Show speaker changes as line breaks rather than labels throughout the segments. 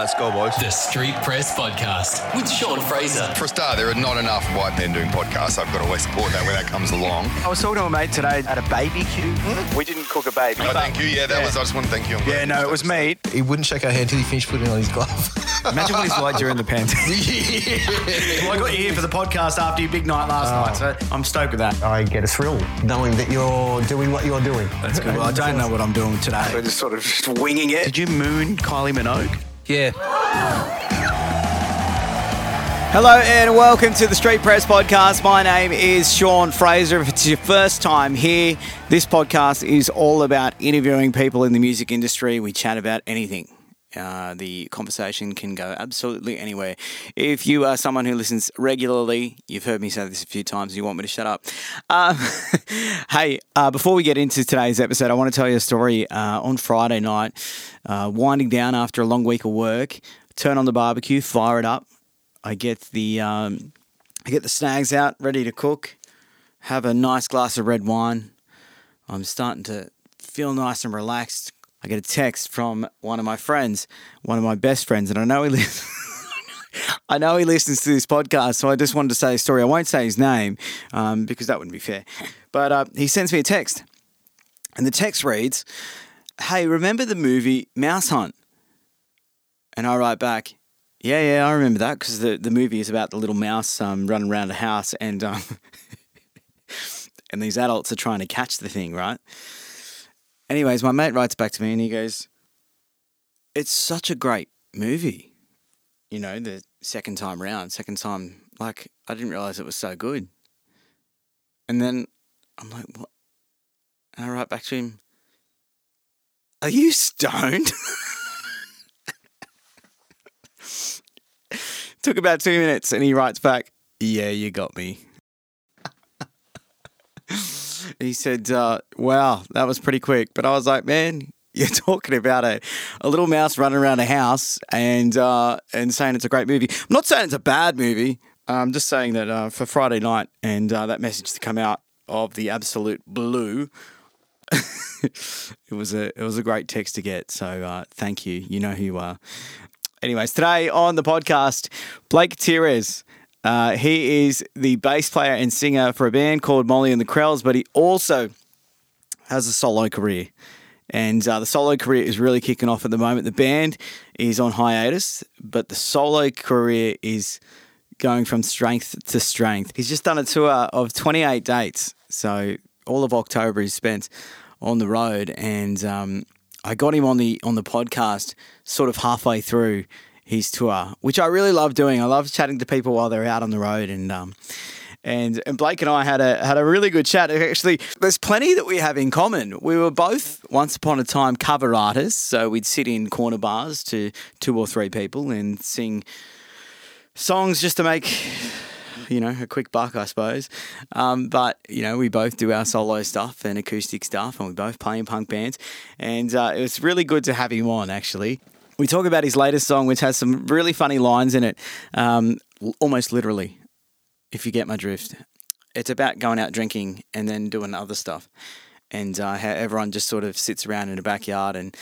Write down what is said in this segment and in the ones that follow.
Let's go, boys.
The Street Press Podcast with Sean Fraser.
For a start, there are not enough white men doing podcasts. I've got to always support that when that comes along.
I was talking to a mate today at a baby queue. Hmm? We didn't cook a baby.
Oh, thank you. Yeah, that
Yeah.
was. I just want to thank you. I'm
Yeah, no, it was
said
meat.
He wouldn't shake our hand until he finished putting on his glove.
Imagine what he's like during the pandemic. well, I got you here for the podcast after your big night last night, so oh. I'm stoked with that.
I get a thrill knowing that you're doing what you're doing.
That's good. Well, I don't know what I'm doing today. We're just sort of just winging it. Did you moon Kylie Minogue?
Yeah.
Hello and welcome to the Street Press Podcast. My name is Sean Fraser. If it's your first time here, this podcast is all about interviewing people in the music industry. We chat about anything. Uh, the conversation can go absolutely anywhere. If you are someone who listens regularly, you've heard me say this a few times, you want me to shut up. Um, hey, uh, before we get into today's episode, I want to tell you a story. Uh, on Friday night, uh, winding down after a long week of work, turn on the barbecue, fire it up. I get the um, I get the snags out, ready to cook. Have a nice glass of red wine. I'm starting to feel nice and relaxed. I get a text from one of my friends, one of my best friends, and I know he lives. I know he listens to this podcast, so I just wanted to say a story. I won't say his name um, because that wouldn't be fair. But uh, he sends me a text, and the text reads, "Hey, remember the movie Mouse Hunt?" And I write back, yeah, yeah, I remember that because the, the movie is about the little mouse um, running around a house and um, and these adults are trying to catch the thing, right? Anyways, my mate writes back to me and he goes, "It's such a great movie, you know, the second time round, second time, like I didn't realize it was so good." And then I'm like, "What?" And I write back to him, "Are you stoned?" Took about two minutes and he writes back, Yeah, you got me. He said, uh, Wow, that was pretty quick. But I was like, Man, you're talking about a, a little mouse running around a house and uh, and saying it's a great movie. I'm not saying it's a bad movie. I'm just saying that uh, for Friday night and uh, that message to come out of the absolute blue, it was a it was a great text to get. So uh, thank you. You know who you are. Anyways, today on the podcast, Blake Cateris. Uh, he is the bass player and singer for a band called Molly and the Krells, but he also has a solo career. And uh, the solo career is really kicking off at the moment. The band is on hiatus, but the solo career is going from strength to strength. He's just done a tour of 28 dates. So all of October is spent on the road. And um, I got him on the on the podcast sort of halfway through his tour, which I really love doing. I love chatting to people while they're out on the road and um and and Blake and I had a had a really good chat. Actually, there's plenty that we have in common. We were both once upon a time cover artists, so we'd sit in corner bars to two or three people and sing songs just to make you know, a quick buck, I suppose. Um, but, you know, we both do our solo stuff and acoustic stuff, and we both play in punk bands. And uh, it was really good to have him on, actually. We talk about his latest song, which has some really funny lines in it, um, almost literally, if you get my drift. It's about going out drinking and then doing other stuff. And uh, how everyone just sort of sits around in a backyard and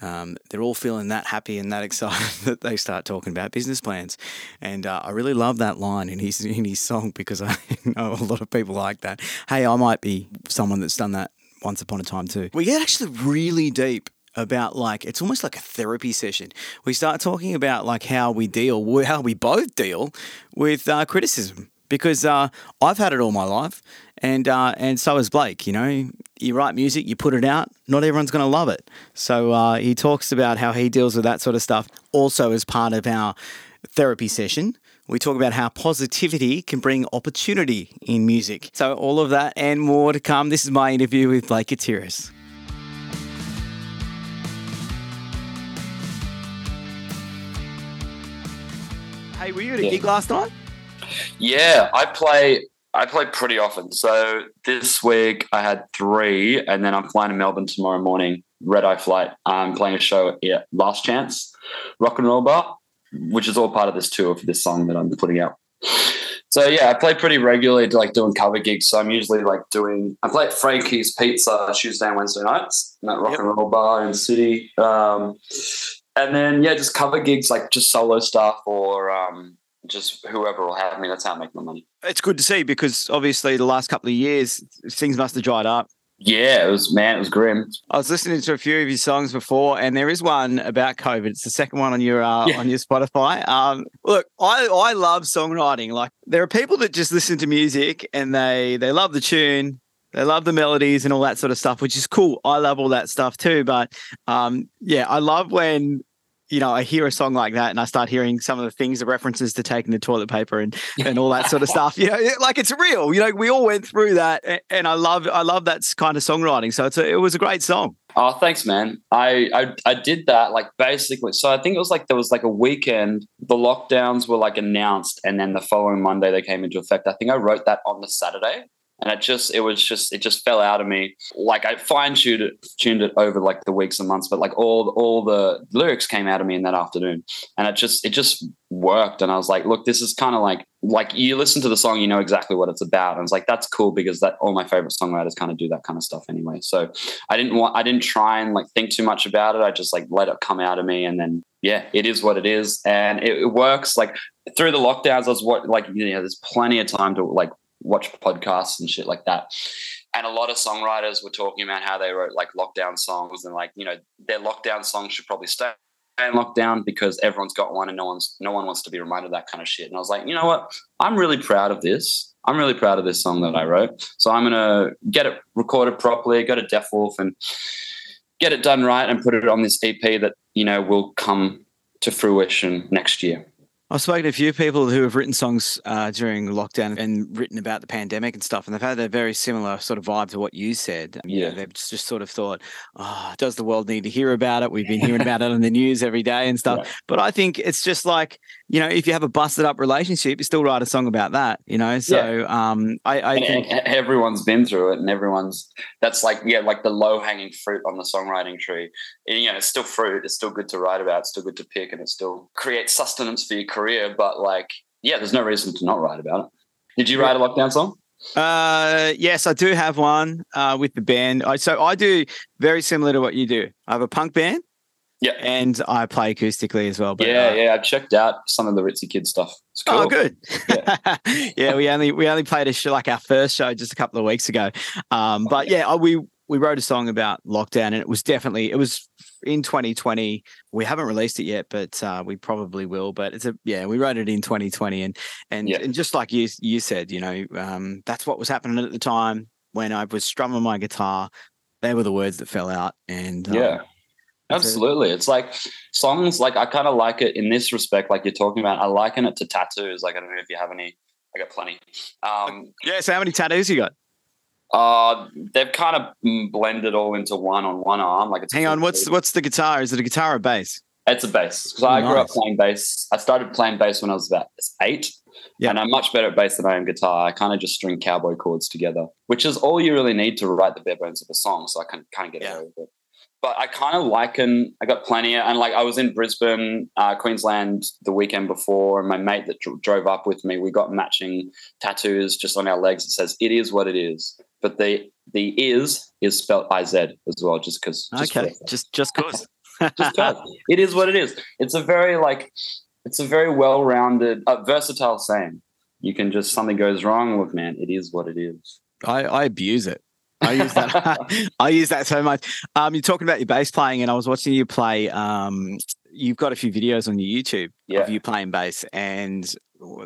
um, they're all feeling that happy and that excited that they start talking about business plans. And uh, I really love that line in his in his song because I know a lot of people like that. Hey, I might be someone that's done that once upon a time too. We get actually really deep about like it's almost like a therapy session. We start talking about like how we deal, how we both deal with uh, criticism because uh, I've had it all my life, and uh, and so has Blake. You know, you write music, you put it out. Not everyone's going to love it. So uh, he talks about how he deals with that sort of stuff. Also, as part of our therapy session, we talk about how positivity can bring opportunity in music. So all of that and more to come. This is my interview with Blake Cateris. Hey, were you at a
Yeah.
gig last night?
Yeah, I play. I play pretty often. So this week I had three, and then I'm flying to Melbourne tomorrow morning. Red Eye flight. I'm playing a show at Last Chance Rock and Roll Bar, which is all part of this tour for this song that I'm putting out. So yeah, I play pretty regularly, like doing cover gigs. So I'm usually like doing. I play at Frankie's Pizza Tuesday and Wednesday nights, in that rock
Yep.
and roll bar in the city. Um, and then yeah, just cover gigs like just solo stuff or um, just whoever will have me. That's how I make my money.
It's good to see because obviously the last couple of years things must have dried up.
Yeah, it was man, it was grim.
I was listening to a few of your songs before, and there is one about COVID. It's the second one on your uh,
Yeah.
on your Spotify. Um, look, I I love songwriting. Like there are people that just listen to music and they they love the tune, they love the melodies and all that sort of stuff, which is cool. I love all that stuff too. But um, yeah, I love when you know I hear a song like that and I start hearing some of the things, the references to taking the toilet paper and and all that sort of stuff. You know, like it's real. You know, we all went through that, and I love I love that kind of songwriting. So it's a, it was a great song.
Oh, thanks, man. I, I I did that like basically. So I think it was like there was like a weekend. The lockdowns were like announced, and then the following Monday they came into effect. I think I wrote that on the Saturday, and it just it was just it just fell out of me. Like I fine tuned it tuned it over like the weeks and months, but like all all the lyrics came out of me in that afternoon, and it just it just worked. And I was like, look, this is kind of like like you listen to the song, you know exactly what it's about. And it's like that's cool because that all my favorite songwriters kind of do that kind of stuff anyway. So I didn't want I didn't try and like think too much about it. I just like let it come out of me and then yeah, it is what it is. And it, it works. Like through the lockdowns, I was what like you know, there's plenty of time to like watch podcasts and shit like that. And a lot of songwriters were talking about how they wrote like lockdown songs and like, you know, their lockdown songs should probably stay in lockdown because everyone's got one and no one's no one wants to be reminded of that kind of shit. And I was like, you know what? I'm really proud of this. I'm really proud of this song that I wrote. So I'm gonna get it recorded properly, go to Deaf Wolf and get it done right and put it on this EP that, you know, will come to fruition next year.
I've spoken to a few people who have written songs uh, during lockdown and written about the pandemic and stuff, and they've had a very similar sort of vibe to what you said. You know,
Yeah.
they've just, just sort of thought, "Oh, does the world need to hear about it?" We've been hearing about it on the news every day and stuff.
Yeah.
But I think it's just like you know, if you have a busted up relationship, you still write a song about that. You know, so um, I, I
and,
think
and everyone's been through it and everyone's that's like yeah like the low hanging fruit on the songwriting tree and, you know it's still fruit it's still good to write about it's still good to pick and it still creates sustenance for your career but like yeah there's no reason to not write about it did you write a lockdown song
Uh, yes, I do have one uh, with the band. I, so I do very similar to what you do. I have a punk band.
Yeah.
and I play acoustically as well. But,
yeah
uh,
yeah i checked out some of the ritzy kid stuff it's cool
Oh, good. Yeah. we only we only played a show like our first show just a couple of weeks ago. Um, but yeah, we we wrote a song about lockdown, and it was definitely it was in 2020. We haven't released it yet, but uh, we probably will. But it's a yeah, we wrote it in 2020, and and
Yeah.
and just like you you said, you know, um, that's what was happening at the time when I was strumming my guitar. They were the words that fell out, and um,
yeah Absolutely. It's like songs like I kind of like it in this respect, like you're talking about. I liken it to tattoos. Like I don't know if you have any. I got plenty. Um,
yeah. So how many tattoos you got?
Uh, they've kind of blended all into one on one arm. Like it's
Hang on, what's what's the guitar? Is it a guitar or bass?
it's a bass because I grew up playing bass. I started playing bass when I was about eight,
Yeah.
and I'm much better at bass than I am guitar. I kind of just string cowboy chords together, which is all you really need to write the bare bones of a song. So I can kind of get
Yeah.
away with it. But I kind of liken. I got plenty, and like I was in Brisbane, uh, Queensland, the weekend before, and my mate that dro- drove up with me, we got matching tattoos just on our legs. It says "It is what it is," but the the is is spelled I Z as well, just because.
Okay, just just cause.
just 'cause. it is what it is. It's a very like, it's a very well-rounded, uh, versatile saying. You can just something goes wrong. Look, man, it is what it is.
I, I abuse it. I use that. I use that so much. Um, you're talking about your bass playing, and I was watching you play. Um, you've got a few videos on your YouTube
Yeah.
of you playing bass, and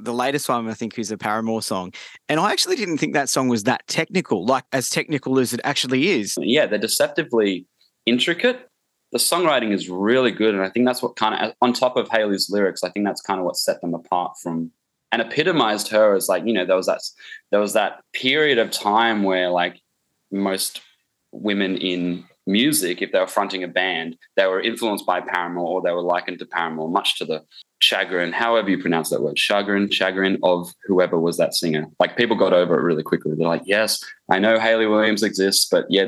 the latest one I think is a Paramore song. And I actually didn't think that song was that technical, like as technical as it actually is.
yeah, they're deceptively intricate. The songwriting is really good, and I think that's what kind of, on top of Hayley's lyrics, I think that's kind of what set them apart from and epitomized her as like you know there was that there was that period of time where like most women in music, if they were fronting a band, they were influenced by Paramore or they were likened to Paramore, much to the chagrin, however you pronounce that word, chagrin, chagrin of whoever was that singer. Like people got over it really quickly. They're like, yes, I know Hayley Williams exists, but yeah,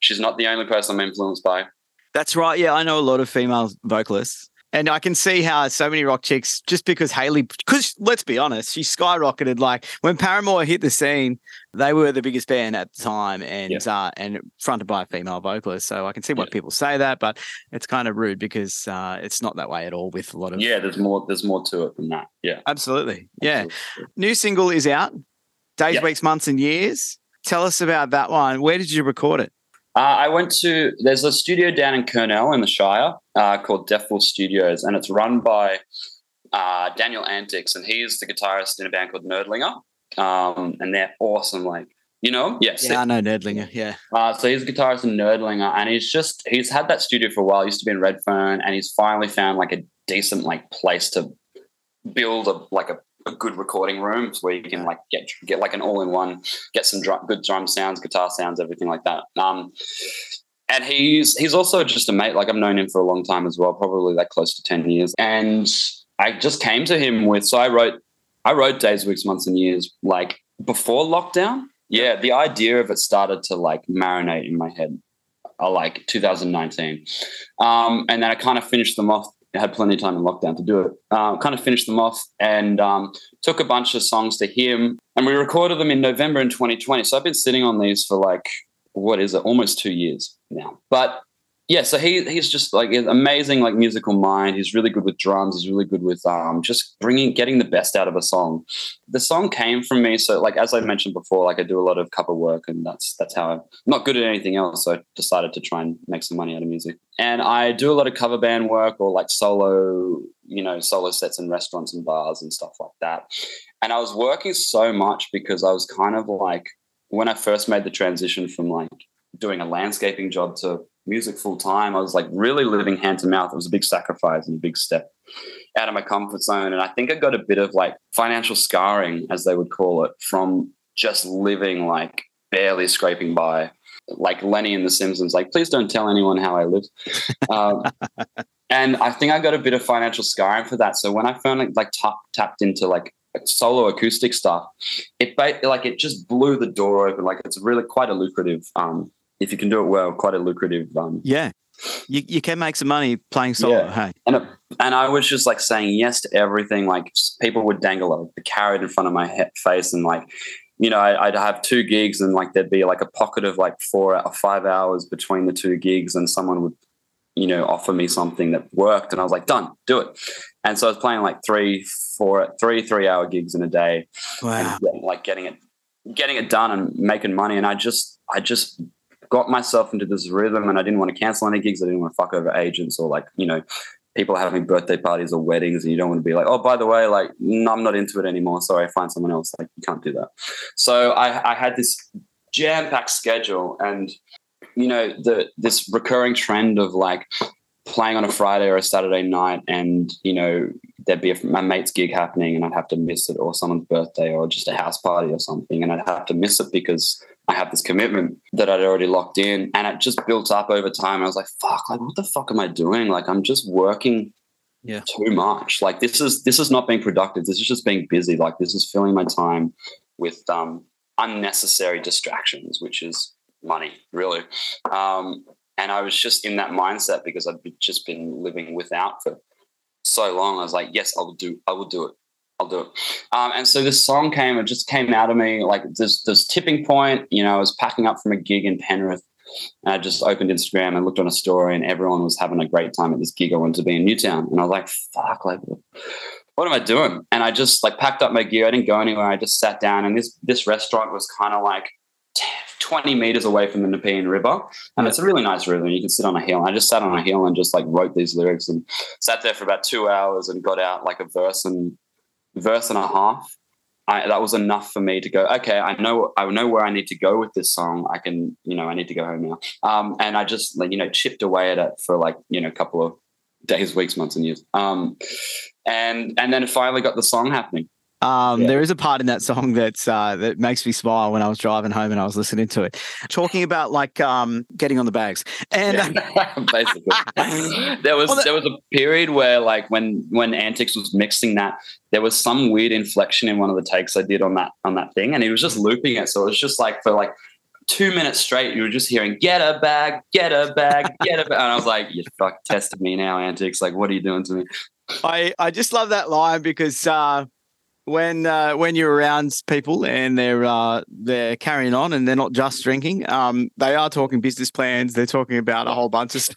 she's not the only person I'm influenced by.
That's right. Yeah, I know a lot of female vocalists, And I can see how so many rock chicks, just because Hayley, because let's be honest, she skyrocketed. Like when Paramore hit the scene, they were the biggest band at the time, and
Yeah.
uh, and fronted by a female vocalist. So I can see why
Yeah.
people say that, but it's kind of rude because uh, it's not that way at all with a lot of.
Yeah, there's more. There's more to it than that. Yeah.
absolutely. Yeah,
Absolutely.
new single is out. Days,
Yeah.
weeks, months, and years. Tell us about that one. Where did you record it?
Uh, I went to there's a studio down in Kurnell in the Shire uh, called Deathful Studios, and it's run by uh, Daniel Antics, and he's the guitarist in a band called Nerdlinger, um, and they're awesome. Like you know, yes,
Yeah, I know Nerdlinger. Yeah.
Uh, so he's a guitarist in Nerdlinger, and he's just he's had that studio for a while. He used to be in Redfern, and he's finally found like a decent like place to build a like a good recording room where you can like get get like an all in one, get some drum, good drum sounds, guitar sounds, everything like that. Um, and he's he's also just a mate. Like I've known him for a long time as well, probably like close to ten years. And I just came to him with so I wrote I wrote days, weeks, months, and years like before lockdown. Yeah, the idea of it started to like marinate in my head, uh, like 2019, um, and then I kind of finished them off. Had plenty of time in lockdown to do it. Uh, kind of finished them off and um, took a bunch of songs to him, and we recorded them in November in 2020. So I've been sitting on these for like what is it, almost two years now. But yeah, so he he's just like an amazing like musical mind. He's really good with drums. He's really good with um, just bringing getting the best out of a song. The song came from me, so like as I mentioned before, like I do a lot of cover work, and that's that's how I'm not good at anything else. So I decided to try and make some money out of music, and I do a lot of cover band work or like solo, you know, solo sets in restaurants and bars and stuff like that. And I was working so much because I was kind of like when I first made the transition from like doing a landscaping job to music full time, I was like really living hand to mouth. It was a big sacrifice and a big step out of my comfort zone. And I think I got a bit of like financial scarring, as they would call it, from just living like barely scraping by. Like Lenny in The Simpsons, like, please don't tell anyone how I live. um, and I think I got a bit of financial scarring for that. So when I finally like tap, tapped into like solo acoustic stuff, it like it just blew the door open. Like it's really quite a lucrative, um, if you can do it well, quite a lucrative um,
Yeah. You, you can make some money playing solo.
Yeah.
Hey.
and it, and I was just like saying yes to everything. Like people would dangle a carrot in front of my he- face, and like you know, I, I'd have two gigs, and like there'd be like a pocket of like four or five hours between the two gigs, and someone would you know offer me something that worked, and I was like, done, do it. And so I was playing like three, four, three, three hour gigs in a day,
Wow.
and like getting it getting it done and making money and i just i just got myself into this rhythm and i didn't want to cancel any gigs i didn't want to fuck over agents or like you know people having birthday parties or weddings and you don't want to be like oh by the way like no, i'm not into it anymore sorry find someone else like you can't do that. So i, I had this jam-packed schedule and you know the this recurring trend of like playing on a Friday or a Saturday night, and you know there'd be a, my mate's gig happening, and I'd have to miss it, or someone's birthday, or just a house party or something, and I'd have to miss it because I have this commitment that I'd already locked in, and it just built up over time. I was like, "Fuck! Like, what the fuck am I doing? Like, I'm just working."
Yeah.
Too much. Like this is this is not being productive. This is just being busy. Like this is filling my time with um unnecessary distractions, which is money, really. Um, and I was just in that mindset because I'd just been living without for so long. I was like, yes, I will do. I will do it. I'll do it. Um, and so this song came. It just came out of me like this. This tipping point. You know, I was packing up from a gig in Penrith. And I just opened Instagram and looked on a story, and everyone was having a great time at this gig. I wanted to be in Newtown, and I was like, "Fuck! Like, what am I doing?" And I just like packed up my gear. I didn't go anywhere. I just sat down, and this this restaurant was kind of like 10, 20 meters away from the Nepean River, and it's a really nice river. And you can sit on a hill. And I just sat on a hill and just like wrote these lyrics, and sat there for about two hours, and got out like a verse and verse and a half. I, that was enough for me to go. Okay, I know I know where I need to go with this song. I can, you know, I need to go home now. Um, and I just like you know chipped away at it for like you know a couple of days, weeks, months, and years. Um, and and then it finally got the song happening.
Um,
Yeah.
There is a part in that song that's uh, that makes me smile when I was driving home and I was listening to it, talking about like um, getting on the bags. And uh,
basically there was
Well, that-
there was a period where like when when antics was mixing that there was some weird inflection in one of the takes i did on that on that thing and he was just looping it so it was just like for like two minutes straight, you were just hearing "get a bag, get a bag, get a bag," and I was like, "You fuck tested me now, antics. Like, what are you doing to me?"
I, I just love that line because uh, when uh, when you're around people and they're uh, they're carrying on and they're not just drinking, um, they are talking business plans. They're talking about a whole bunch of stuff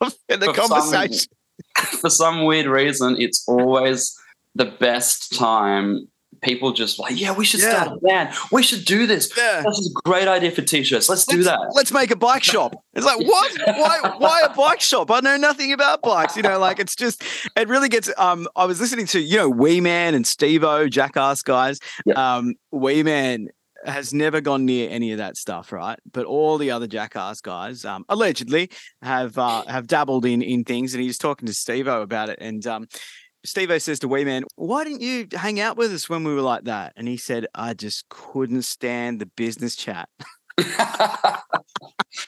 in the
For some-
conversation.
For some weird reason, it's always the best time. People just like, yeah, we should
Yeah.
start a band. We should do this.
Yeah.
This is a great idea for t-shirts. Let's, do
let's,
that.
Let's make a bike shop. It's like what? Why? Why a bike shop? I know nothing about bikes. You know, like it's just it really gets. Um, I was listening to you know Wee Man and Steve-O, Jackass guys.
Yeah.
Um, Wee Man has never gone near any of that stuff, right? But all the other Jackass guys, um, allegedly have uh, have dabbled in in things, and he's talking to Steve-O about it, and um. Steve-O says to Wee Man, why didn't you hang out with us when we were like that? And he said, I just couldn't stand the business chat.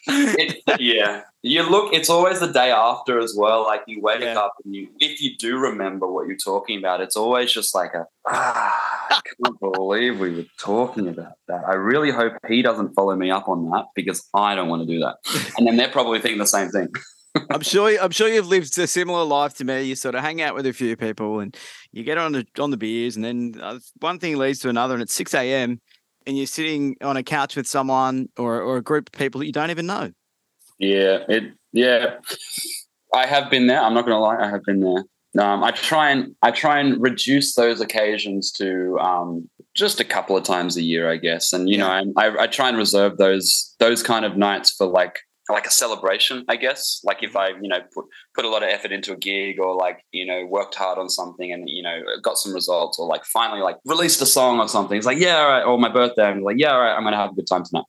It- yeah, you look. It's always the day after as well. Like you wake
Yeah.
up and you, if you do remember what you're talking about, it's always just like a. Ah, I can't believe we were talking about that. I really hope he doesn't follow me up on that because I don't want to do that. And then they're probably thinking the same thing.
I'm sure. I'm sure you've lived a similar life to me. You sort of hang out with a few people, and you get on the on the beers, and then uh, one thing leads to another, and it's six a.m. and you're sitting on a couch with someone or or a group of people that you don't even know.
Yeah, it. Yeah, I have been there. I'm not going to lie. I have been there. Um, I try and I try and reduce those occasions to um, just a couple of times a year, I guess. And you know, I, I, I try and reserve those those kind of nights for like like a celebration, I guess. Like if mm-hmm. I you know put put a lot of effort into a gig or like you know worked hard on something and you know got some results or like finally like released a song or something. It's like yeah, all right. Or my birthday, I'm like yeah, all right. I'm going to have a good time tonight.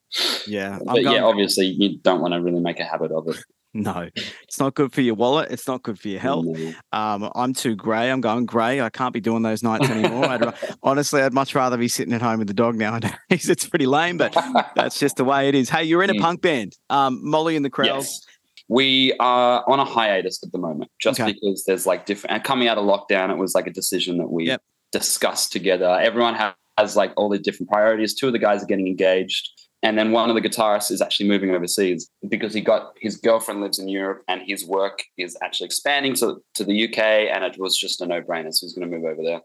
Yeah,
But yeah, obviously you don't want to really make a habit of it.
No, it's not good for your wallet. It's not good for your health. Um, I'm too grey. I'm going grey. I can't be doing those nights anymore. I'd, honestly, I'd much rather be sitting at home with the dog nowadays. it's pretty lame, but that's just the way it is. Hey, you're in a
Mm.
punk band, um, Molly and the Krells.
Yes. We are on a hiatus at the moment, just
Okay.
because there's like different. And coming out of lockdown, it was like a decision that we
Yep.
discussed together. Everyone ha- has like all the different priorities. Two of the guys are getting engaged, and then one of the guitarists is actually moving overseas because he got his girlfriend lives in Europe, and his work is actually expanding to to the UK, and it was just a no brainer. So he's going to move over there.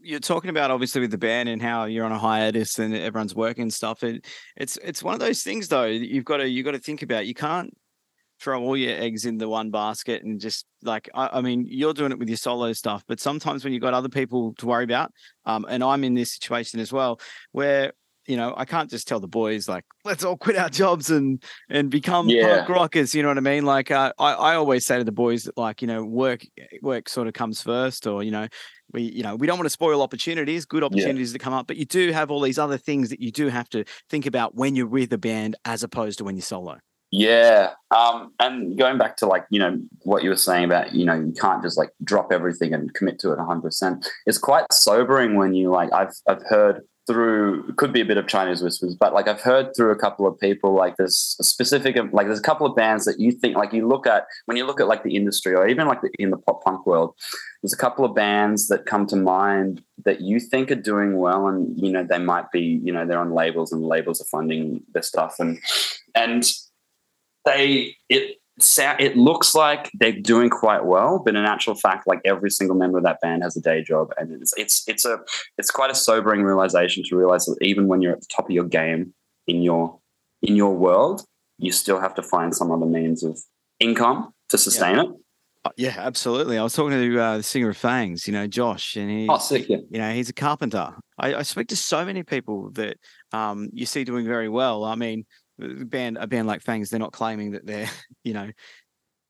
you're talking about obviously with the band and how you're on a hiatus and everyone's working and stuff. It, it's it's one of those things though you've got to you've got to think about. You can't throw all your eggs in the one basket and just like I, I mean you're doing it with your solo stuff, but sometimes when you've got other people to worry about, um, and I'm in this situation as well where. You know, I can't just tell the boys like, let's all quit our jobs and and become
Yeah.
punk rockers. You know what I mean? Like, uh, I I always say to the boys that like, you know, work work sort of comes first, or you know, we you know we don't want to spoil opportunities good opportunities that come up but you do have all these other things that you do have to think about when you're with a band as opposed to when you're solo
Yeah. Um, and going back to like, you know, what you were saying about, you know, you can't just like drop everything and commit to it 100%. It's quite sobering when you like, I've, I've heard through, could be a bit of Chinese whispers, but like I've heard through a couple of people, like there's a specific, like there's a couple of bands that you think, like you look at, when you look at like the industry or even like the, in the pop punk world, there's a couple of bands that come to mind that you think are doing well and, you know, they might be, you know, they're on labels and labels are funding their stuff and, and they it it looks like they're doing quite well, but in actual fact, like every single member of that band has a day job, and it's it's it's a it's quite a sobering realization to realize that even when you're at the top of your game in your in your world, you still have to find some other means of income to sustain it.
Uh, yeah absolutely i was talking to uh, the singer of fangs you know josh and he
Oh, sick! Yeah.
you know he's a carpenter I, I speak to so many people that um you see doing very well i mean band a band like fangs they're not claiming that they're you know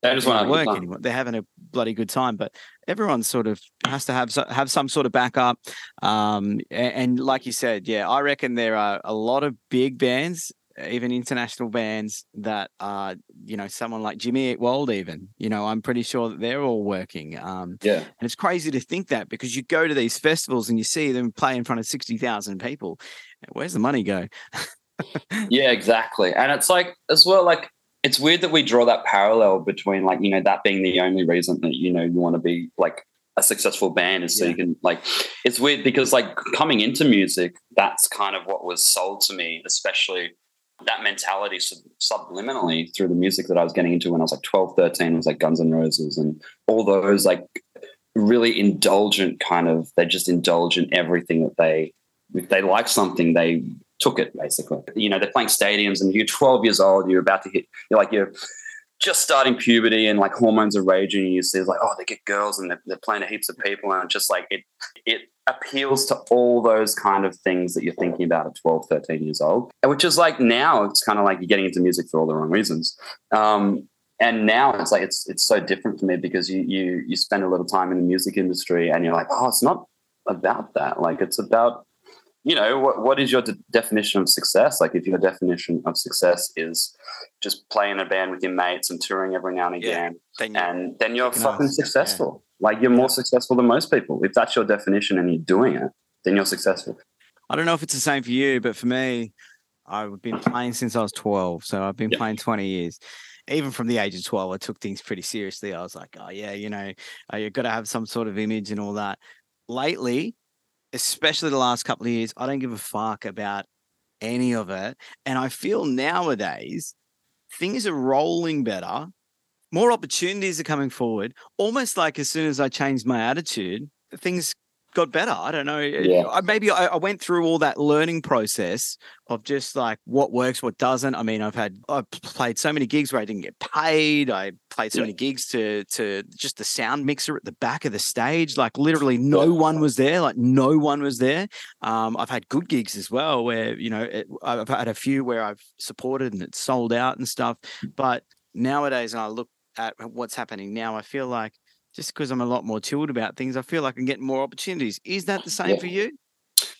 They just want to
work anymore. They're having a bloody good time, but everyone sort of has to have have some sort of backup. Um, a- and, like you said, yeah, I reckon there are a lot of big bands, even international bands that are, you know, someone like Jimmy Eat World. Even, you know, I'm pretty sure that they're all working. Um,
Yeah.
and it's crazy to think that because you go to these festivals and you see them play in front of sixty thousand people. Where's the money go?
Yeah, exactly. And it's like as well, like it's weird that we draw that parallel between like, you know, that being the only reason that, you know, you want to be like a successful band is so
Yeah.
you can like it's weird because like coming into music, that's kind of what was sold to me, especially that mentality sub- subliminally through the music that I was getting into when I was like 12, 13. It was like Guns N' Roses and all those like really indulgent kind of, they just indulge in everything that they, if they like something, they took it basically. You know, they're playing stadiums and you're 12 years old, you're about to hit, you're like, you're just starting puberty and like hormones are raging. And you see like, oh, they get girls and they're, they're playing to heaps of people. And just like it, it appeals to all those kind of things that you're thinking about at 12, 13 years old, which is like now it's kind of like you're getting into music for all the wrong reasons. Um, and now it's like it's it's so different for me because you you you spend a little time in the music industry and you're like, oh, it's not about that. Like it's about you know what what is your de- definition of success like if your definition of success is just playing a band with your mates and touring every now and
Yeah,
again
then you-
and then you're fucking
yeah.
successful like you're more successful than most people if that's your definition and you're doing it then you're successful
I don't know if it's the same for you, but for me, I've been playing since I was 12. So I've been
Yeah.
playing 20 years. Even from the age of 12, I took things pretty seriously. I was like, oh, yeah, you know, uh, you've got to have some sort of image and all that. Lately, especially the last couple of years, I don't give a fuck about any of it. And I feel nowadays things are rolling better. More opportunities are coming forward. Almost like as soon as I changed my attitude, things got better. I don't know.
Yeah.
I, maybe I, I went through all that learning process of just like what works, what doesn't. I mean, I've had I've played so many gigs where I didn't get paid. I played so
Yeah.
many gigs to to just the sound mixer at the back of the stage. Like literally, no one was there. Like no one was there. Um, I've had good gigs as well where you know it, I've had a few where I've supported and it's sold out and stuff. But nowadays, and I look at what's happening now, I feel like just because I'm a lot more chilled about things, I feel like I'm getting more opportunities. Is that the same
Yeah.
for you?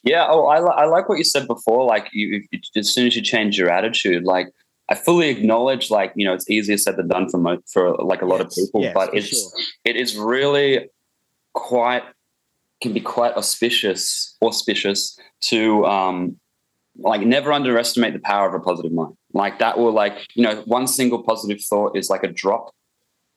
Yeah. Oh, I, I like what you said before. Like, you, if, as soon as you change your attitude, like, I fully acknowledge, like, you know, it's easier said than done for mo- for like a lot of people,
yes,
but it's
sure.
it is really quite can be quite auspicious auspicious to um like never underestimate the power of a positive mind like that will like you know one single positive thought is like a drop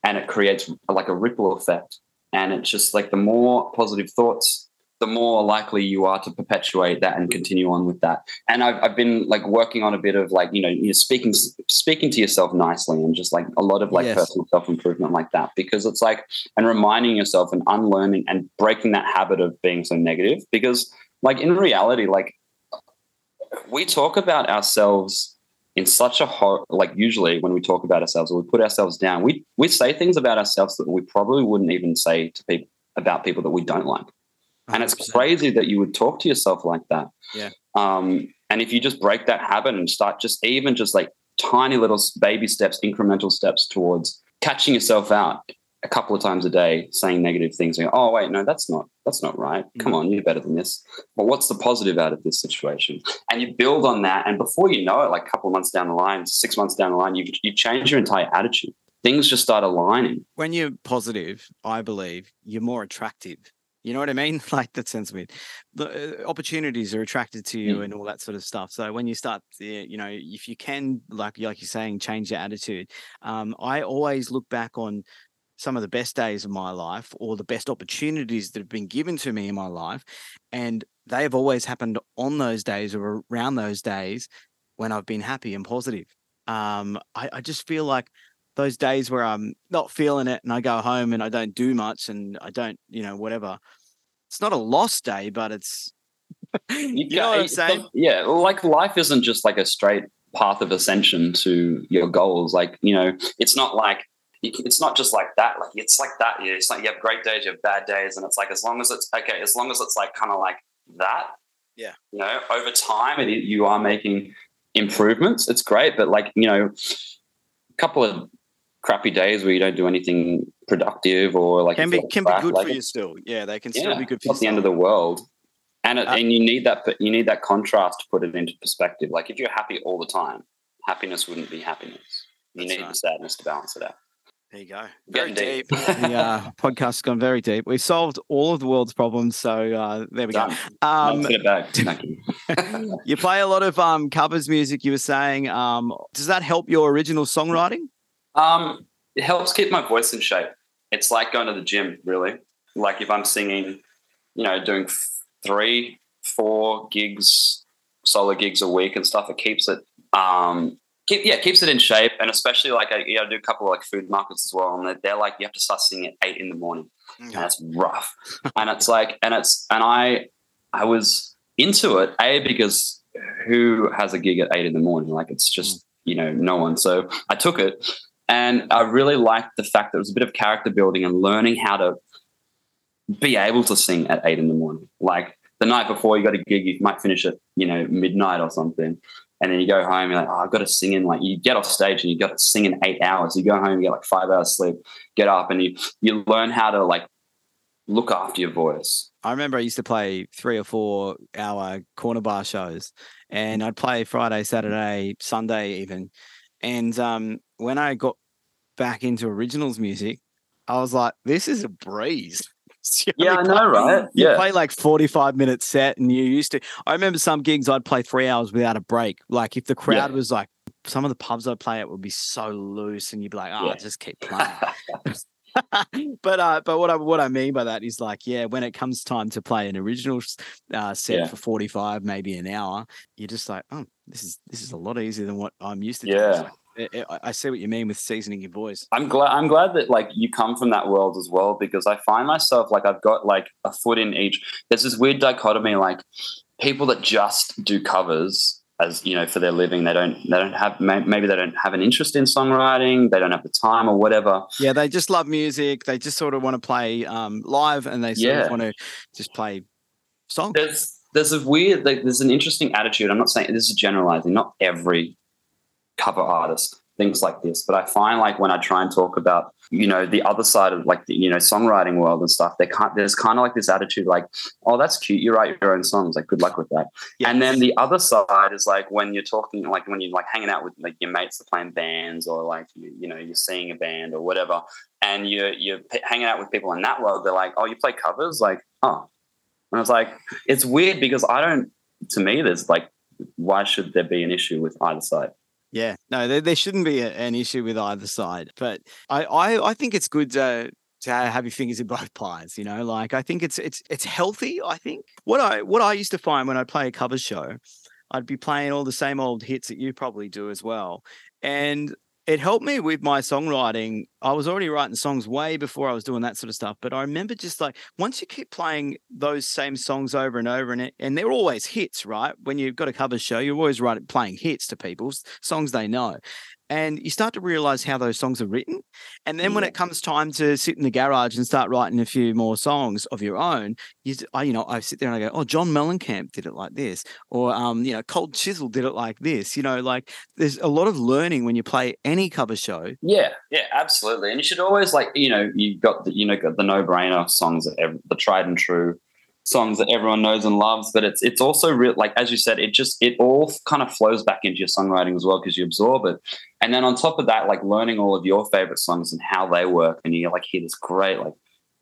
and it creates like a ripple effect and it's just like the more positive thoughts the more likely you are to perpetuate that and continue on with that and i've, I've been like working on a bit of like you know you're speaking speaking to yourself nicely and just like a lot of like
Yes.
personal self-improvement like that because it's like and reminding yourself and unlearning and breaking that habit of being so negative because like in reality like we talk about ourselves in such a hor- like usually when we talk about ourselves or we put ourselves down we we say things about ourselves that we probably wouldn't even say to people about people that we don't like and it's
100%.
crazy that you would talk to yourself like that
Yeah.
um and if you just break that habit and start just even just like tiny little baby steps incremental steps towards catching yourself out a couple of times a day saying negative things oh wait no that's not that's not right come on you're better than this but what's the positive out of this situation and you build on that and before you know it like a couple of months down the line six months down the line you you change your entire attitude things just start aligning
when you're positive, I believe you're more attractive. You know what I mean? Like that sounds weird. The uh, opportunities are attracted to you
Mm.
and all that sort of stuff. So when you start, uh, you know, if you can, like like you're saying, change your attitude. Um, I always look back on some of the best days of my life or the best opportunities that have been given to me in my life, and they have always happened on those days or around those days when I've been happy and positive. Um, I, I just feel like those days where I'm not feeling it and I go home and I don't do much and I don't, you know, whatever. It's not a lost day, but it's you, know what I'm saying?
yeah like life isn't just like a straight path of ascension to your goals like you know it's not like you it's not just like that like it's like that yeah, it's like you have great days you have bad days and it's like as long as it's okay as long as it's like kind of like that
Yeah.
you know over time it, you are making improvements it's great but like you know a couple of crappy days where you don't do anything productive or like
Can be can be good
like,
for you still. Yeah, they can
yeah,
still be good
it's
for
not
you.
the end of the world. And it,
Uh,
and you need that you need that contrast to put it into perspective. Like if you're happy all the time, happiness wouldn't be happiness. You need
right.
the sadness to balance it out.
There you go. Very
Getting
deep.
deep.
the uh, podcast has gone very deep. We've solved all of the world's problems. So uh, there we go.
Done.
Um,
Um, it back. Thank you.
you play a lot of um, covers music. You were saying, um, does that help your original songwriting?
Um, it helps keep my voice in shape. It's like going to the gym, really. Like if I'm singing, you know, doing f- three, four gigs, solo gigs a week and stuff, it keeps it Um, keep, yeah, keeps it in shape, and especially like I, you know, do a couple of like food markets as well, and they're, they're like you have to start singing at eight in the morning, and that's rough. and it's like, and it's, and I, I was into it, a because who has a gig at eight in the morning? Like it's just mm. you know no one. So I took it, and I really liked the fact that it was a bit of character building and learning how to be able to sing at eight in the morning. Like the night before you got a gig, you might finish at you know midnight or something, and then you go home. You're like, oh, I've got to sing in like you get off stage and you got to sing in eight hours. You go home, you get like five hours sleep, get up, and you you learn how to like look after your voice.
I remember I used to play three or four hour corner bar shows, and I'd play Friday, Saturday, Sunday, even. And um, when I got back into originals music, I was like, "This is a breeze." You
Yeah, I know, right?
You
Yeah.
play like forty-five minute set, and you used to. I remember some gigs I'd play three hours without a break. Like if the crowd
Yeah.
was like, some of the pubs I'd play at would be so loose, and you'd be like, "Oh,
Yeah.
just keep playing." but uh, but what I what I mean by that is like, yeah, when it comes time to play an original uh, set
Yeah.
for forty five, maybe an hour, you're just like, oh, this is this is a lot easier than what I'm used to.
Yeah.
So, I- see what you mean with seasoning your voice.
I'm glad. I'm glad that like you come from that world as well because I find myself like I've got like a foot in each. There's this weird dichotomy like people that just do covers as you know for their living. They don't. They don't have. Maybe they don't have an interest in songwriting. They don't have the time or whatever.
Yeah, they just love music. They just sort of want to play um, live, and they sort
Yeah.
of want to just play songs.
There's there's a weird. Like, there's an interesting attitude. I'm not saying this is generalizing. Not every cover artist things like this, but I find like when I try and talk about you know the other side of like the you know songwriting world and stuff, they can't. There's kind of like this attitude like, oh, that's cute. You write your own songs. Like, good luck with that. And then the other side is like when you're talking, like when you're like hanging out with like your mates that are playing bands or like you, you know you're seeing a band or whatever, and you're you're p- hanging out with people in that world. They're like, oh, you play covers, like, oh, and I was like, it's weird because I don't. To me, there's like, why should there be an issue with either side?
Yeah, no, there, there shouldn't be a, an issue with either side. But I, I, I think it's good uh, to to have your fingers in both pies. You know, like I think it's it's it's healthy. I think what I what I used to find when I play a cover show, I'd be playing all the same old hits that you probably do as well, and it helped me with my songwriting. I was already writing songs way before I was doing that sort of stuff. But I remember just like once you keep playing those same songs over and over, and it, and they're always hits, right? When you've got a cover show, you're always writing playing hits to people, s- songs they know. And you start to realize how those songs are written. And then when it comes time to sit in the garage and start writing a few more songs of your own, you, I, you know, I sit there and I go, oh, John Mellencamp did it like this, or um, you know, Cold Chisel did it like this. You know, like there's a lot of learning when you play any cover show.
Yeah, yeah, absolutely. And you should always like, you know, you got the, you know, got the no-brainer songs, the tried and true songs that everyone knows and loves. But it's it's also real, like as you said, it just it all kind of flows back into your songwriting as well because you absorb it. And then on top of that, like learning all of your favorite songs and how they work, and you like hear this great like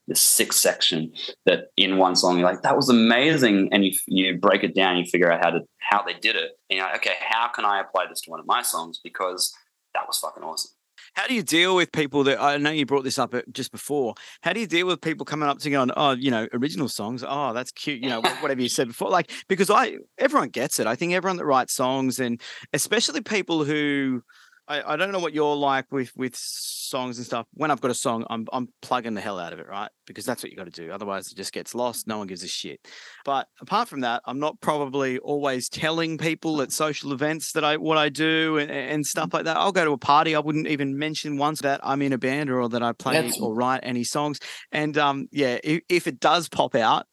this six section that in one song you're like that was amazing, and you you break it down, you figure out how to how they did it, and you're like, okay, how can I apply this to one of my songs because that was fucking awesome.
How do you deal with people that I know you brought this up uh, just before? How do you deal with people coming up to you going, oh, you know, original songs? Oh, that's cute. You know, whatever you said before. Like, because I, everyone gets it. I think everyone that writes songs and especially people who, I, I don't know what you're like with with songs and stuff. When I've got a song, I'm I'm plugging the hell out of it, right? Because that's what you got to do. Otherwise, it just gets lost. No one gives a shit. But apart from that, I'm not probably always telling people at social events that I what I do and, and stuff like that. I'll go to a party. I wouldn't even mention once that I'm in a band or that I play
That's-
or write any songs. And um, yeah, if, if it does pop out,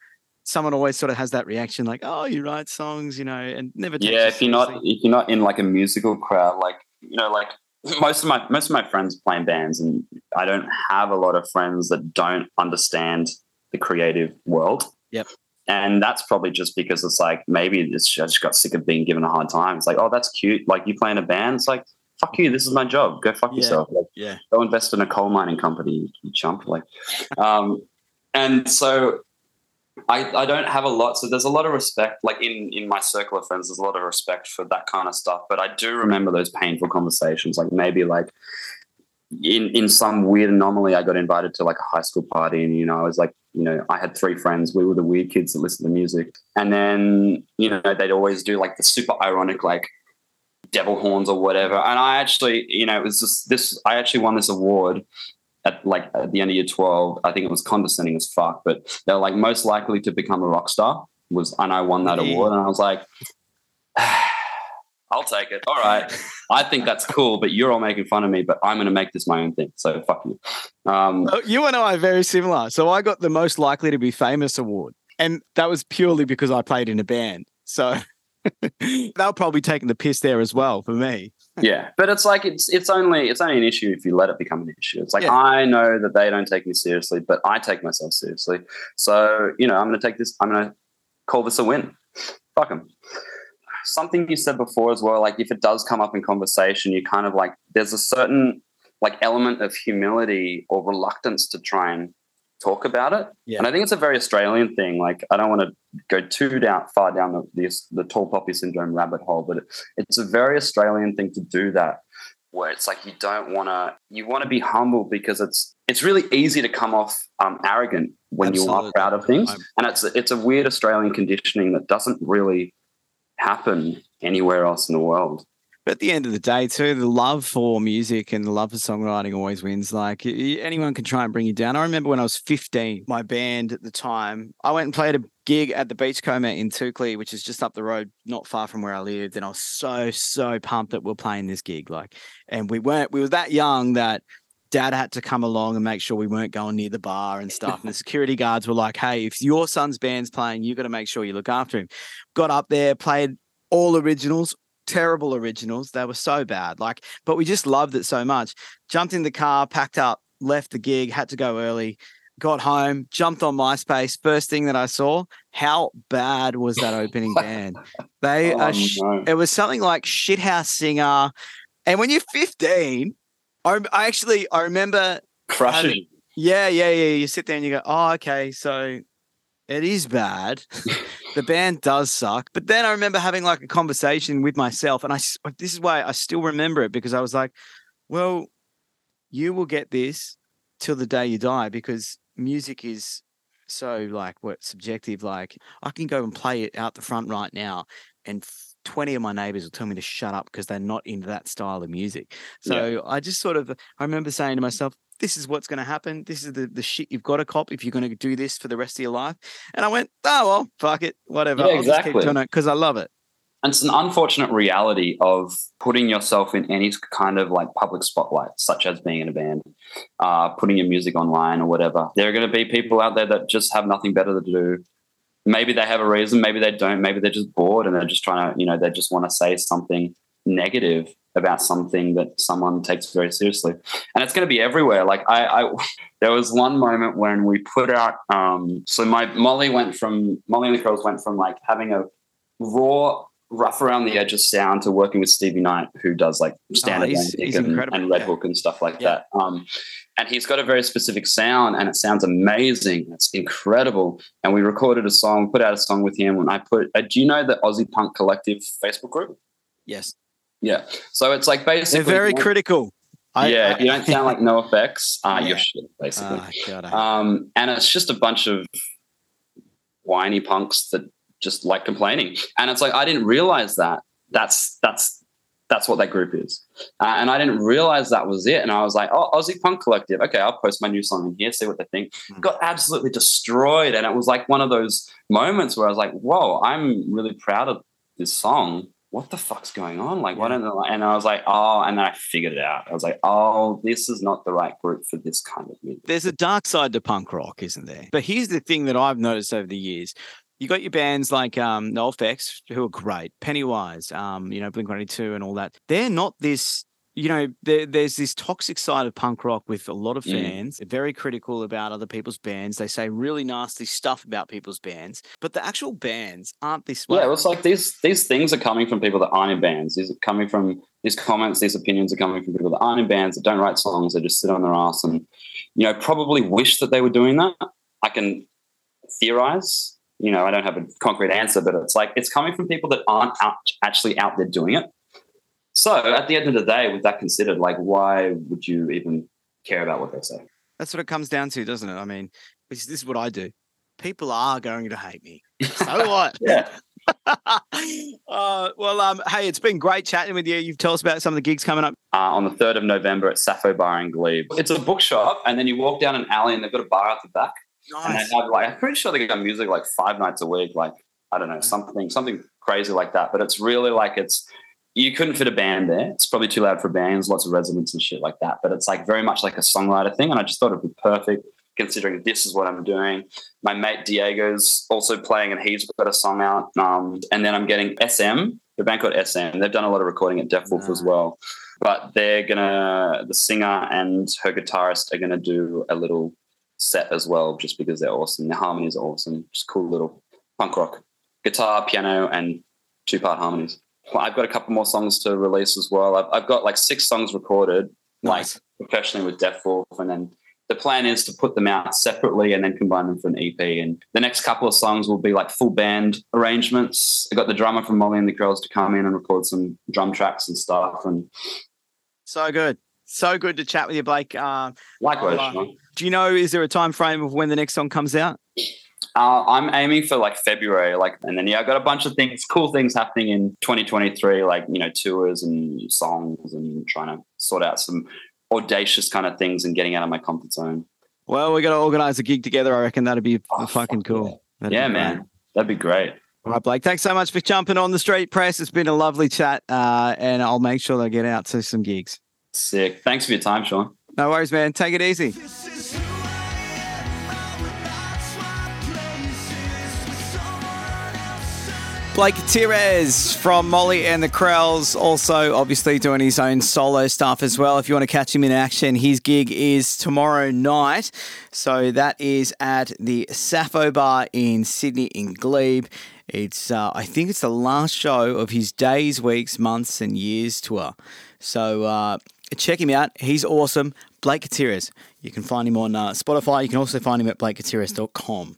someone always sort of has that reaction, like, "Oh, you write songs," you know, and never.
yeah if you're not if you're not in like a musical crowd like you know like most of my most of my friends play in bands and i don't have a lot of friends that don't understand the creative world
Yep.
and that's probably just because it's like maybe it's I just got sick of being given a hard time it's like oh that's cute like you play in a band it's like fuck you this is my job go fuck
Yeah.
yourself like
Yeah.
go invest in a coal mining company you chump like um and so I, I don't have a lot so there's a lot of respect like in in my circle of friends there's a lot of respect for that kind of stuff but i do remember those painful conversations like maybe like in in some weird anomaly i got invited to like a high school party and you know i was like you know i had three friends we were the weird kids that listened to music and then you know they'd always do like the super ironic like devil horns or whatever. And I actually, you know, it was just this. I actually won this award at like at the end of year twelve. I think it was condescending as fuck, but they're like most likely to become a rock star was, and I won that
Yeah.
award, and I was like. I'll take it. All right. I think that's cool, but you're all making fun of me, but I'm going to make this my own thing. So fuck you. Um,
You and I are very similar. So I got the most likely to be famous award. And that was purely because I played in a band. So they were probably taking the piss there as well for me.
Yeah, but it's like it's it's only it's only an issue if you let it become an issue. It's like
Yeah.
I know that they don't take me seriously, but I take myself seriously. So you know, I'm going to take this. I'm going to call this a win. Fuck them. Something you said before as well. Like if it does come up in conversation, you kind of like there's a certain like element of humility or reluctance to try and talk about it.
Yeah.
And I think it's a very Australian thing. Like I don't want to go too down far down the the, the tall poppy syndrome rabbit hole, but it, it's a very Australian thing to do that. Where it's like you don't want to, you want to be humble because it's it's really easy to come off um, arrogant when you
Absolutely.
are proud of things,
I'm-
and it's it's a weird Australian conditioning that doesn't really happen anywhere else in the world.
But at the end of the day, too, the love for music and the love for songwriting always wins. Like anyone can try and bring you down. I remember when I was 15, my band at the time, I went and played a gig at the Beachcomber in Toukley, which is just up the road, not far from where I lived. And I was so, so pumped that we're playing this gig. Like, and we weren't, we were that young that dad had to come along and make sure we weren't going near the bar and stuff. And the security guards were like, hey, if your son's band's playing, you got to make sure you look after him. Got up there, played all originals, terrible originals. They were so bad. Like, but we just loved it so much. Jumped in the car, packed up, left the gig, had to go early, got home, jumped on MySpace. First thing that I saw, how bad was that opening band? They
Oh,
are sh-
no.
it was something like shithouse singer. And when you're 15, I, I actually I remember
crushing.
having- yeah, yeah, yeah. You sit there and you go, oh, okay, so it is bad. the band does suck. But then I remember having like a conversation with myself, and I this is why I still remember it because I was like, well, you will get this till the day you die because music is so like what subjective. Like I can go and play it out the front right now, and f- 20 of my neighbors will tell me to shut up because they're not into that style of music. So I just sort of I remember saying to myself, this is what's going to happen. This is the, the shit you've got to cop if you're going to do this for the rest of your life. And I went, oh, well, fuck it. Whatever.
Yeah,
I'll just keep
exactly.
doing it because I love it.
And it's an unfortunate reality of putting yourself in any kind of like public spotlight, such as being in a band, uh, putting your music online or whatever. There are going to be people out there that just have nothing better to do. Maybe they have a reason, maybe they don't, maybe they're just bored and they're just trying to, you know, they just want to say something negative about something that someone takes very seriously. And it's going to be everywhere. Like I, I there was one moment when we put out um so my Molly went from Molly and the Krells went from like having a raw rough around the edges sound to working with Stevie Knight, who does like standard
he's-
Atlantic
he's
and, and Red
yeah.
Hook and stuff like
Yeah.
that. Um, and he's got a very specific sound, and it sounds amazing. It's incredible. And we recorded a song, put out a song with him. And I put, uh, do you know the Aussie Punk Collective Facebook group?
Yes.
Yeah. So it's like basically
They're very critical. I-
yeah,
I-
if you don't sound like NOFX, uh,
Yeah.
you're shit, basically.
Ah, God,
Um, and it's just a bunch of whiny punks that just like complaining. And it's like I didn't realize that. That's that's that's what that group is. Uh, and I didn't realize that was it. And I was like, oh, Aussie Punk Collective. Okay, I'll post my new song in here, see what they think.
Hmm.
Got absolutely destroyed. And it was like one of those moments where I was like, whoa, I'm really proud of this song. What the fuck's going on? Like, why don't they? And I was like, oh, and then I figured it out. I was like, oh, this is not the right group for this kind of music.
there's a dark side to punk rock, isn't there? But here's the thing that I've noticed over the years. You got your bands like um, NOFX, who are great, Pennywise, um, you know, Blink 182 and all that. They're not this, you know, there, there's this toxic side of punk rock with a lot of
Mm.
fans. They're very critical about other people's bands. They say really nasty stuff about people's bands, but the actual bands aren't this way.
Yeah, it's like these these things are coming from people that aren't in bands. These are coming from these comments, these opinions are coming from people that aren't in bands that don't write songs. They just sit on their ass and you know probably wish that they were doing that. I can theorize. You know, I don't have a concrete answer, but it's like it's coming from people that aren't out, actually out there doing it. So at the end of the day, with that considered, like why would you even care about what they say?
That's what it comes down to, doesn't it? I mean, this, is what I do. People are going to hate me. So what?
Yeah.
uh, well, um, hey, it's been great chatting with you. You've told us about some of the gigs coming up.
uh, on the 3rd of November at Sappho Bar and Glebe. It's a bookshop, and then you walk down an alley, and they've got a bar at the back. And
Nice.
they have like, I'm pretty sure they got music like five nights a week, like, I don't know, something, something crazy like that. But it's really like, it's, you couldn't fit a band there. It's probably too loud for bands, lots of resonance and shit like that. But it's like very much like a songwriter thing. And I just thought it'd be perfect considering this is what I'm doing. My mate Diego's also playing and he's got a song out. Um, and then I'm getting SM, the band called SM. They've done a lot of recording at Deaf Wolf as well. But they're gonna, the singer and her guitarist are gonna do a little set as well, just because they're awesome. The harmonies are awesome. Just cool little punk rock guitar, piano, and two part harmonies. I've got a couple more songs to release as well. I've, I've got like six songs recorded,
Nice.
like professionally with Deaf Wolf, and then the plan is to put them out separately and then combine them for an EP. And the next couple of songs will be like full band arrangements. I got the drummer from Molly and the Krells to come in and record some drum tracks and stuff. And
So good. So good to chat with you, Blake. Uh,
likewise. Sean.
do you know, is there a time frame of when the next song comes out?
Uh, I'm aiming for like February, like, and then yeah, I got a bunch of things, cool things happening in 2023, like you know, tours and songs, and trying to sort out some audacious kind of things and getting out of my comfort zone.
Well, we got to organize a gig together. I reckon that'd be
Oh,
fucking
fuck
cool. That'd
yeah, man, that'd be great.
All right, Blake. Thanks so much for jumping on the street press. It's been a lovely chat, uh, and I'll make sure that I get out to some gigs.
Sick. Thanks for your time, Sean.
No worries, man. Take it easy. Blake Cateris from Molly and the Krells, also obviously doing his own solo stuff as well. If you want to catch him in action, his gig is tomorrow night. So that is at the Sappho Bar in Sydney in Glebe. It's uh, I think it's the last show of his days, weeks, months, and years tour. So uh, check him out. He's awesome. Blake Cateris. You can find him on uh, Spotify. You can also find him at blakecateris.com.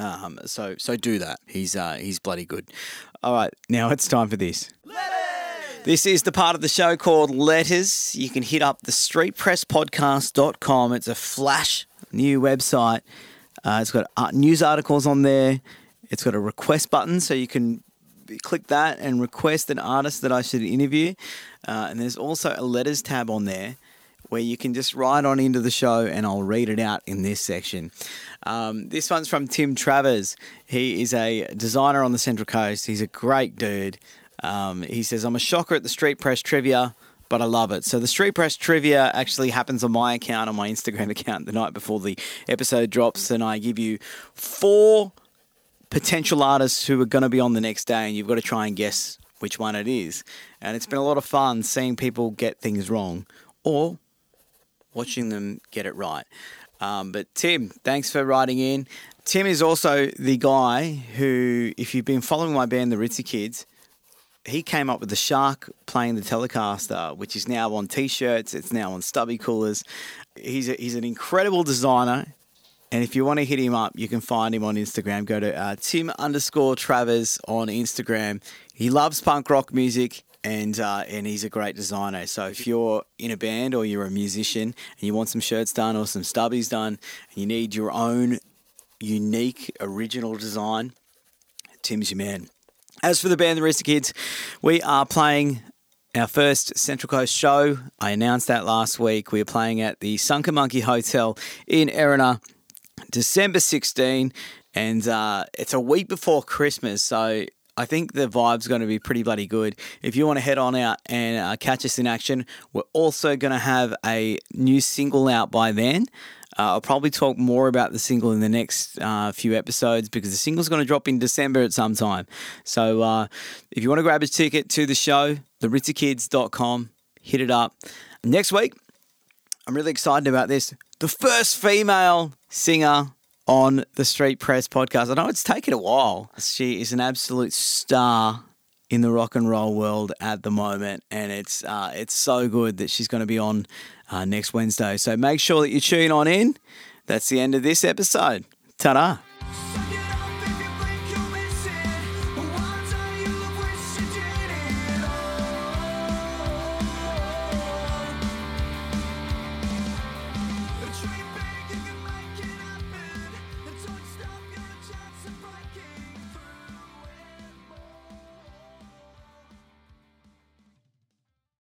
Um, so so do that. He's uh, he's bloody good. All right, now it's time for this. Letters! This is the part of the show called Letters. You can hit up the streetpresspodcast.com. It's a flash new website. Uh, it's got uh, news articles on there. It's got a request button, so you can click that and request an artist that I should interview. Uh, and there's also a letters tab on there where you can just write on into the show and I'll read it out in this section. Um, this one's from Tim Travers. He is a designer on the Central Coast. He's a great dude. Um, he says, I'm a shocker at the Street Press Trivia, but I love it. So the Street Press Trivia actually happens on my account, on my Instagram account, the night before the episode drops, and I give you four potential artists who are going to be on the next day, and you've got to try and guess which one it is. And it's been a lot of fun seeing people get things wrong or watching them get it right. Um, but Tim, thanks for writing in. Tim is also the guy who, if you've been following my band, the Ritzy Kids, he came up with the shark playing the Telecaster, which is now on T-shirts. It's now on stubby coolers. He's a, he's an incredible designer. And if you want to hit him up, you can find him on Instagram. Go to uh, Tim underscore Travers on Instagram. He loves punk rock music and uh, and he's a great designer. So if you're in a band or you're a musician and you want some shirts done or some stubbies done, and you need your own unique original design, Tim's your man. As for the band, the Ritzy Kids, we are playing our first Central Coast show. I announced that last week. We are playing at the Sunken Monkey Hotel in Erina, December 16, and uh, it's a week before Christmas. So I think the vibe's going to be pretty bloody good. If you want to head on out and uh, catch us in action, we're also going to have a new single out by then. Uh, I'll probably talk more about the single in the next uh, few episodes because the single's going to drop in December at some time. So uh, if you want to grab a ticket to the show, theritzykids.com, hit it up. Next week, I'm really excited about this. The first female singer on the Street Press podcast. I know it's taken a while. She is an absolute star in the rock and roll world at the moment, and it's uh, it's so good that she's going to be on uh, next Wednesday. So make sure that you tune on in. That's the end of this episode. Ta-da!